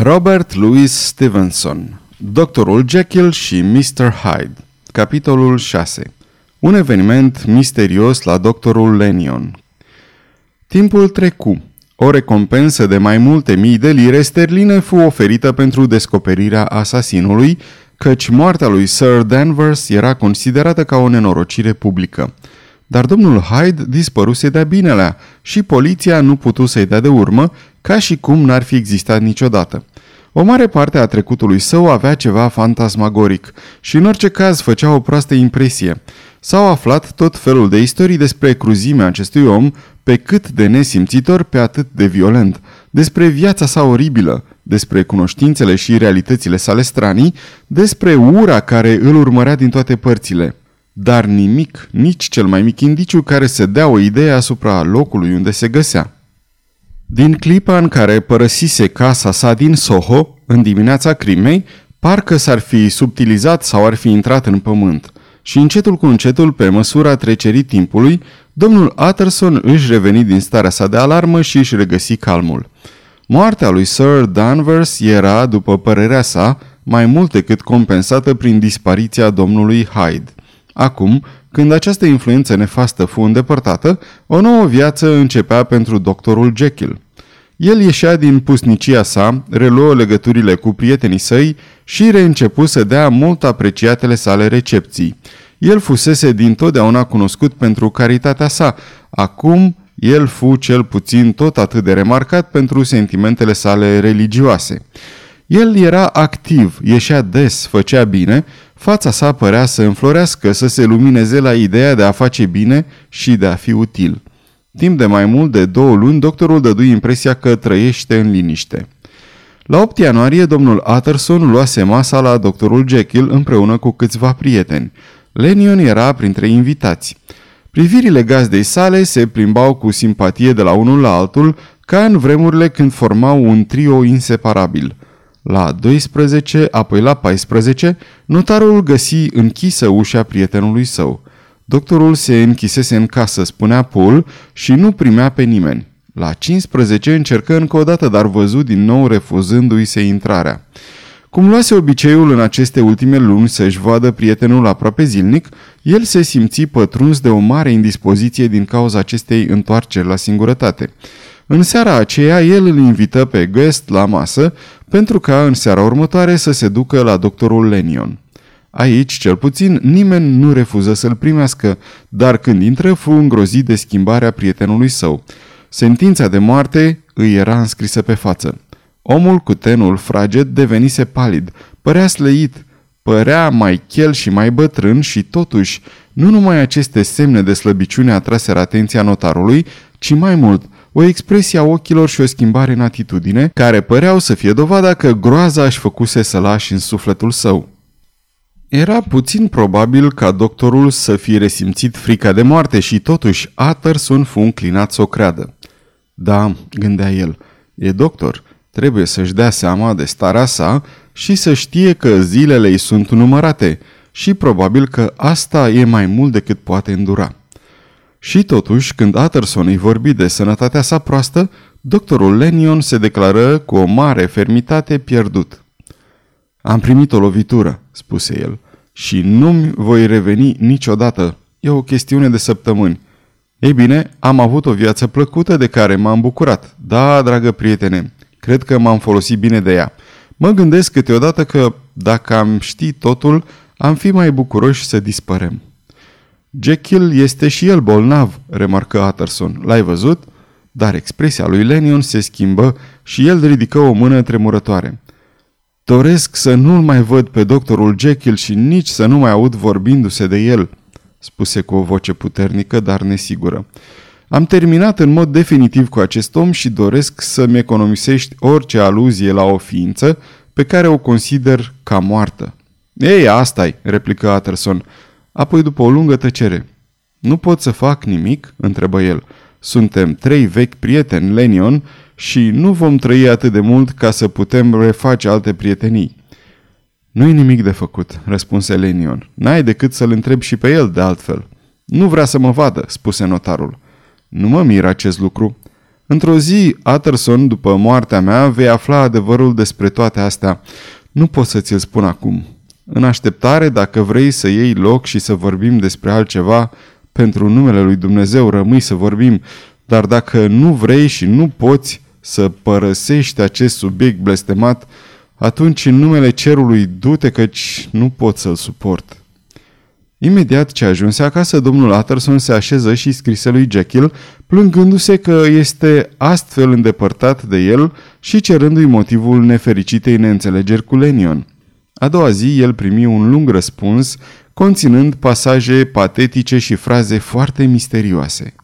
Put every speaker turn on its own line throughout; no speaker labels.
Robert Louis Stevenson Doctorul Jekyll și Mr. Hyde Capitolul 6 Un eveniment misterios la doctorul Lenion Timpul trecu. O recompensă de mai multe mii de lire sterline fu oferită pentru descoperirea asasinului, căci moartea lui Sir Danvers era considerată ca o nenorocire publică. Dar domnul Hyde dispăruse de-a binelea și poliția nu putu să-i dea de urmă, ca și cum n-ar fi existat niciodată. O mare parte a trecutului său avea ceva fantasmagoric și în orice caz făcea o proastă impresie. S-au aflat tot felul de istorii despre cruzimea acestui om, pe cât de nesimțitor, pe atât de violent, despre viața sa oribilă, despre cunoștințele și realitățile sale stranii, despre ura care îl urmărea din toate părțile. Dar nimic, nici cel mai mic indiciu care să dea o idee asupra locului unde se găsea. Din clipa în care părăsise casa sa din Soho, în dimineața crimei, parcă s-ar fi subtilizat sau ar fi intrat în pământ. Și încetul cu încetul, pe măsura trecerii timpului, domnul Utterson își reveni din starea sa de alarmă și își regăsi calmul. Moartea lui Sir Danvers era, după părerea sa, mai mult decât compensată prin dispariția domnului Hyde. Acum, când această influență nefastă fu îndepărtată, o nouă viață începea pentru doctorul Jekyll. El ieșea din pusnicia sa, reluă legăturile cu prietenii săi și reîncepu să dea mult apreciatele sale recepții. El fusese dintotdeauna cunoscut pentru caritatea sa. Acum, el fu cel puțin tot atât de remarcat pentru sentimentele sale religioase. El era activ, ieșea des, făcea bine, fața sa părea să înflorească, să se lumineze la ideea de a face bine și de a fi util. Timp de mai mult de două luni, doctorul dădu impresia că trăiește în liniște. La 8 ianuarie, domnul Utterson luase masa la doctorul Jekyll împreună cu câțiva prieteni. Lenion era printre invitați. Privirile gazdei sale se plimbau cu simpatie de la unul la altul, ca în vremurile când formau un trio inseparabil. La 12, apoi la 14, notarul găsi închisă ușa prietenului său. Doctorul se închisese în casă, spunea Paul, și nu primea pe nimeni. La 15 încercă încă o dată, dar văzut din nou refuzându-i se intrarea. Cum luase obiceiul în aceste ultime luni să-și vadă prietenul aproape zilnic, el se simți pătruns de o mare indispoziție din cauza acestei întoarceri la singurătate. În seara aceea, el îl invită pe Guest la masă pentru ca în seara următoare să se ducă la doctorul Lenion. Aici, cel puțin, nimeni nu refuză să-l primească, dar când intră, fu îngrozit de schimbarea prietenului său. Sentința de moarte îi era înscrisă pe față. Omul cu tenul fraged devenise palid, părea slăit, părea mai chel și mai bătrân și totuși, nu numai aceste semne de slăbiciune atraseră atenția notarului, ci mai mult, o expresie a ochilor și o schimbare în atitudine, care păreau să fie dovada că groaza își făcuse să lași în sufletul său. Era puțin probabil ca doctorul să fi resimțit frica de moarte și totuși Utterson fu înclinat să o creadă. Da, gândea el, e doctor, trebuie să-și dea seama de starea sa și să știe că zilele îi sunt numărate și probabil că asta e mai mult decât poate îndura. Și totuși, când Utterson îi vorbi de sănătatea sa proastă, doctorul Lenion se declară cu o mare fermitate pierdut. Am primit o lovitură, spuse el, și nu-mi voi reveni niciodată. E o chestiune de săptămâni. Ei bine, am avut o viață plăcută de care m-am bucurat. Da, dragă prietene, cred că m-am folosit bine de ea. Mă gândesc câteodată că, dacă am ști totul, am fi mai bucuroși să dispărem. Jekyll este și el bolnav, remarcă Utterson. L-ai văzut? Dar expresia lui Lenion se schimbă și el ridică o mână tremurătoare. Doresc să nu-l mai văd pe doctorul Jekyll și nici să nu mai aud vorbindu-se de el, spuse cu o voce puternică, dar nesigură. Am terminat în mod definitiv cu acest om și doresc să-mi economisești orice aluzie la o ființă pe care o consider ca moartă. Ei, asta-i, replică Utterson. Apoi, după o lungă tăcere. Nu pot să fac nimic? întrebă el. Suntem trei vechi prieteni, Lenion, și nu vom trăi atât de mult ca să putem reface alte prietenii. Nu-i nimic de făcut, răspunse Lenion. N-ai decât să-l întreb și pe el de altfel. Nu vrea să mă vadă, spuse notarul. Nu mă miră acest lucru. Într-o zi, Utterson, după moartea mea, vei afla adevărul despre toate astea. Nu pot să ți-l spun acum. În așteptare, dacă vrei să iei loc și să vorbim despre altceva, pentru numele lui Dumnezeu rămâi să vorbim, dar dacă nu vrei și nu poți să părăsești acest subiect blestemat, atunci în numele cerului du-te căci nu pot să-l suport. Imediat ce ajunse acasă, domnul Utterson se așeză și scrise lui Jekyll, plângându-se că este astfel îndepărtat de el și cerându-i motivul nefericitei neînțelegeri cu Lenion. A doua zi, el primi un lung răspuns, conținând pasaje patetice și fraze foarte misterioase.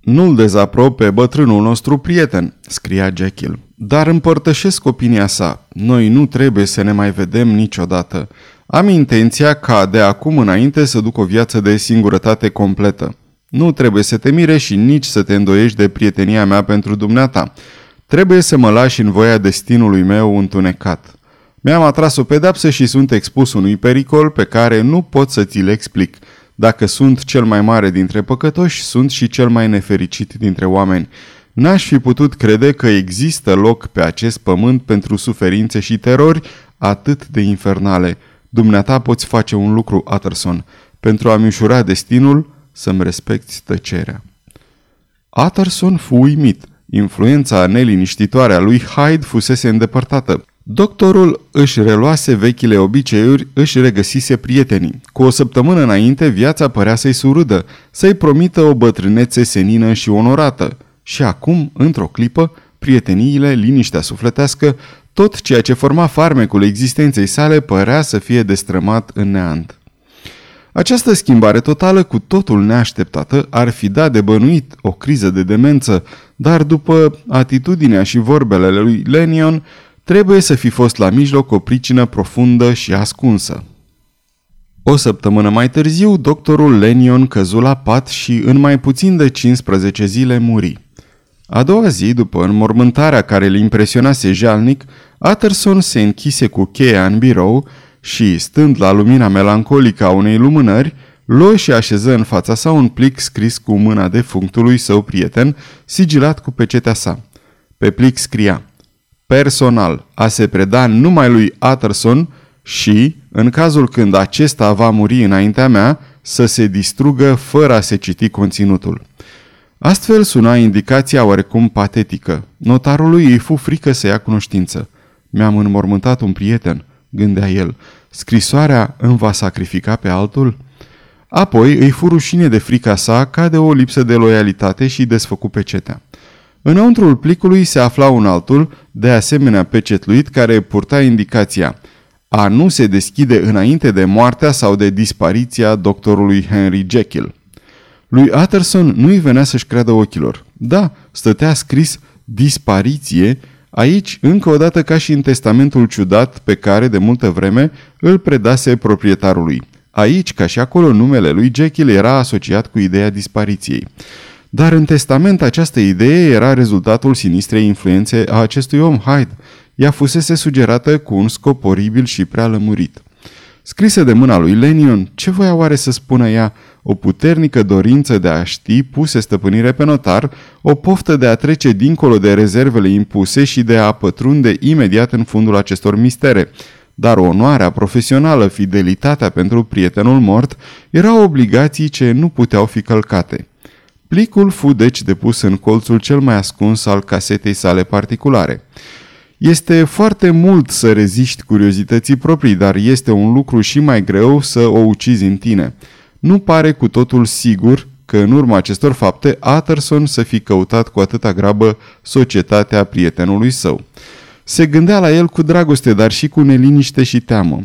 Nu-l dezaprob pe bătrânul nostru prieten, scria Jekyll, dar împărtășesc opinia sa. Noi nu trebuie să ne mai vedem niciodată. Am intenția ca de acum înainte să duc o viață de singurătate completă. Nu trebuie să te mire și nici să te îndoiești de prietenia mea pentru dumneata. Trebuie să mă lași în voia destinului meu întunecat. Mi-am atras o pedapsă și sunt expus unui pericol pe care nu pot să ți-l explic. Dacă sunt cel mai mare dintre păcătoși, sunt și cel mai nefericit dintre oameni. N-aș fi putut crede că există loc pe acest pământ pentru suferințe și terori atât de infernale. Dumneata poți face un lucru, Utterson, pentru a-mi ușura destinul, să-mi respecti tăcerea. Utterson fu uimit. Influența neliniștitoare a lui Hyde fusese îndepărtată. Doctorul își reluase vechile obiceiuri, își regăsise prietenii. Cu o săptămână înainte, viața părea să-i surâdă, să-i promită o bătrânețe senină și onorată. Și acum, într-o clipă, prieteniile, liniștea sufletească, tot ceea ce forma farmecul existenței sale părea să fie destrămat în neant. Această schimbare totală, cu totul neașteptată, ar fi dat de bănuit o criză de demență, dar după atitudinea și vorbele lui Lenion, trebuie să fi fost la mijloc o pricină profundă și ascunsă. O săptămână mai târziu, doctorul Lenion căzu la pat și în mai puțin de 15 zile muri. A doua zi, după înmormântarea care îl impresionase jalnic, Utterson se închise cu cheia în birou și, stând la lumina melancolică a unei lumânări, luă și așeză în fața sa un plic scris cu mâna defunctului său prieten, sigilat cu pecetea sa. Pe plic scria Personal, a se preda numai lui Utterson și, în cazul când acesta va muri înaintea mea, să se distrugă fără a se citi conținutul. Astfel suna indicația oarecum patetică. Notarului îi fu frică să ia cunoștință. Mi-am înmormântat un prieten, gândea el. Scrisoarea îmi va sacrifica pe altul? Apoi îi fu rușine de frica sa ca de o lipsă de loialitate și desfăcu pecetea. Înăuntrul plicului se afla un altul, de asemenea pecetluit, care purta indicația a nu se deschide înainte de moartea sau de dispariția doctorului Henry Jekyll. Lui Utterson nu-i venea să-și creadă ochilor. Da, stătea scris dispariție Aici, încă o dată ca și în testamentul ciudat pe care, de multă vreme, îl predase proprietarului. Aici, ca și acolo, numele lui Jekyll era asociat cu ideea dispariției. Dar în testament această idee era rezultatul sinistrei influențe a acestui om, Hyde. Ea fusese sugerată cu un scop oribil și prea lămurit. Scrise de mâna lui Lenion, ce voia oare să spună ea? O puternică dorință de a ști puse stăpânire pe notar, o poftă de a trece dincolo de rezervele impuse și de a pătrunde imediat în fundul acestor mistere. Dar onoarea profesională, fidelitatea pentru prietenul mort, erau obligații ce nu puteau fi călcate. Plicul fu deci depus în colțul cel mai ascuns al casetei sale particulare. Este foarte mult să reziști curiozității proprii, dar este un lucru și mai greu să o ucizi în tine. Nu pare cu totul sigur că în urma acestor fapte Utterson să fi căutat cu atâta grabă societatea prietenului său. Se gândea la el cu dragoste, dar și cu neliniște și teamă.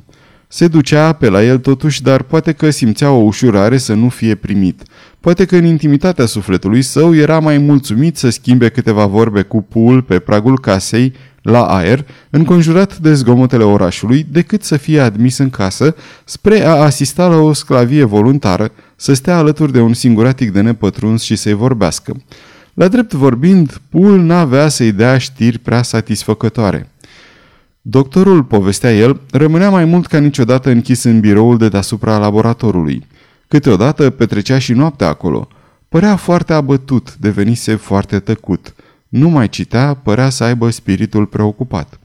Se ducea pe la el totuși, dar poate că simțea o ușurare să nu fie primit. Poate că în intimitatea sufletului său era mai mulțumit să schimbe câteva vorbe cu Pul pe pragul casei, la aer, înconjurat de zgomotele orașului, decât să fie admis în casă spre a asista la o sclavie voluntară, să stea alături de un singuratic de nepătruns și să-i vorbească. La drept vorbind, Pul n-avea să-i dea știri prea satisfăcătoare. Doctorul, povestea el, rămânea mai mult ca niciodată închis în biroul de deasupra laboratorului. Câteodată petrecea și noaptea acolo. Părea foarte abătut, devenise foarte tăcut. Nu mai citea, părea să aibă spiritul preocupat.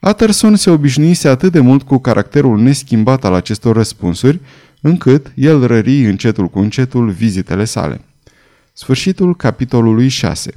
Utterson se obișnuise atât de mult cu caracterul neschimbat al acestor răspunsuri, încât el rări încetul cu încetul vizitele sale. Sfârșitul capitolului 6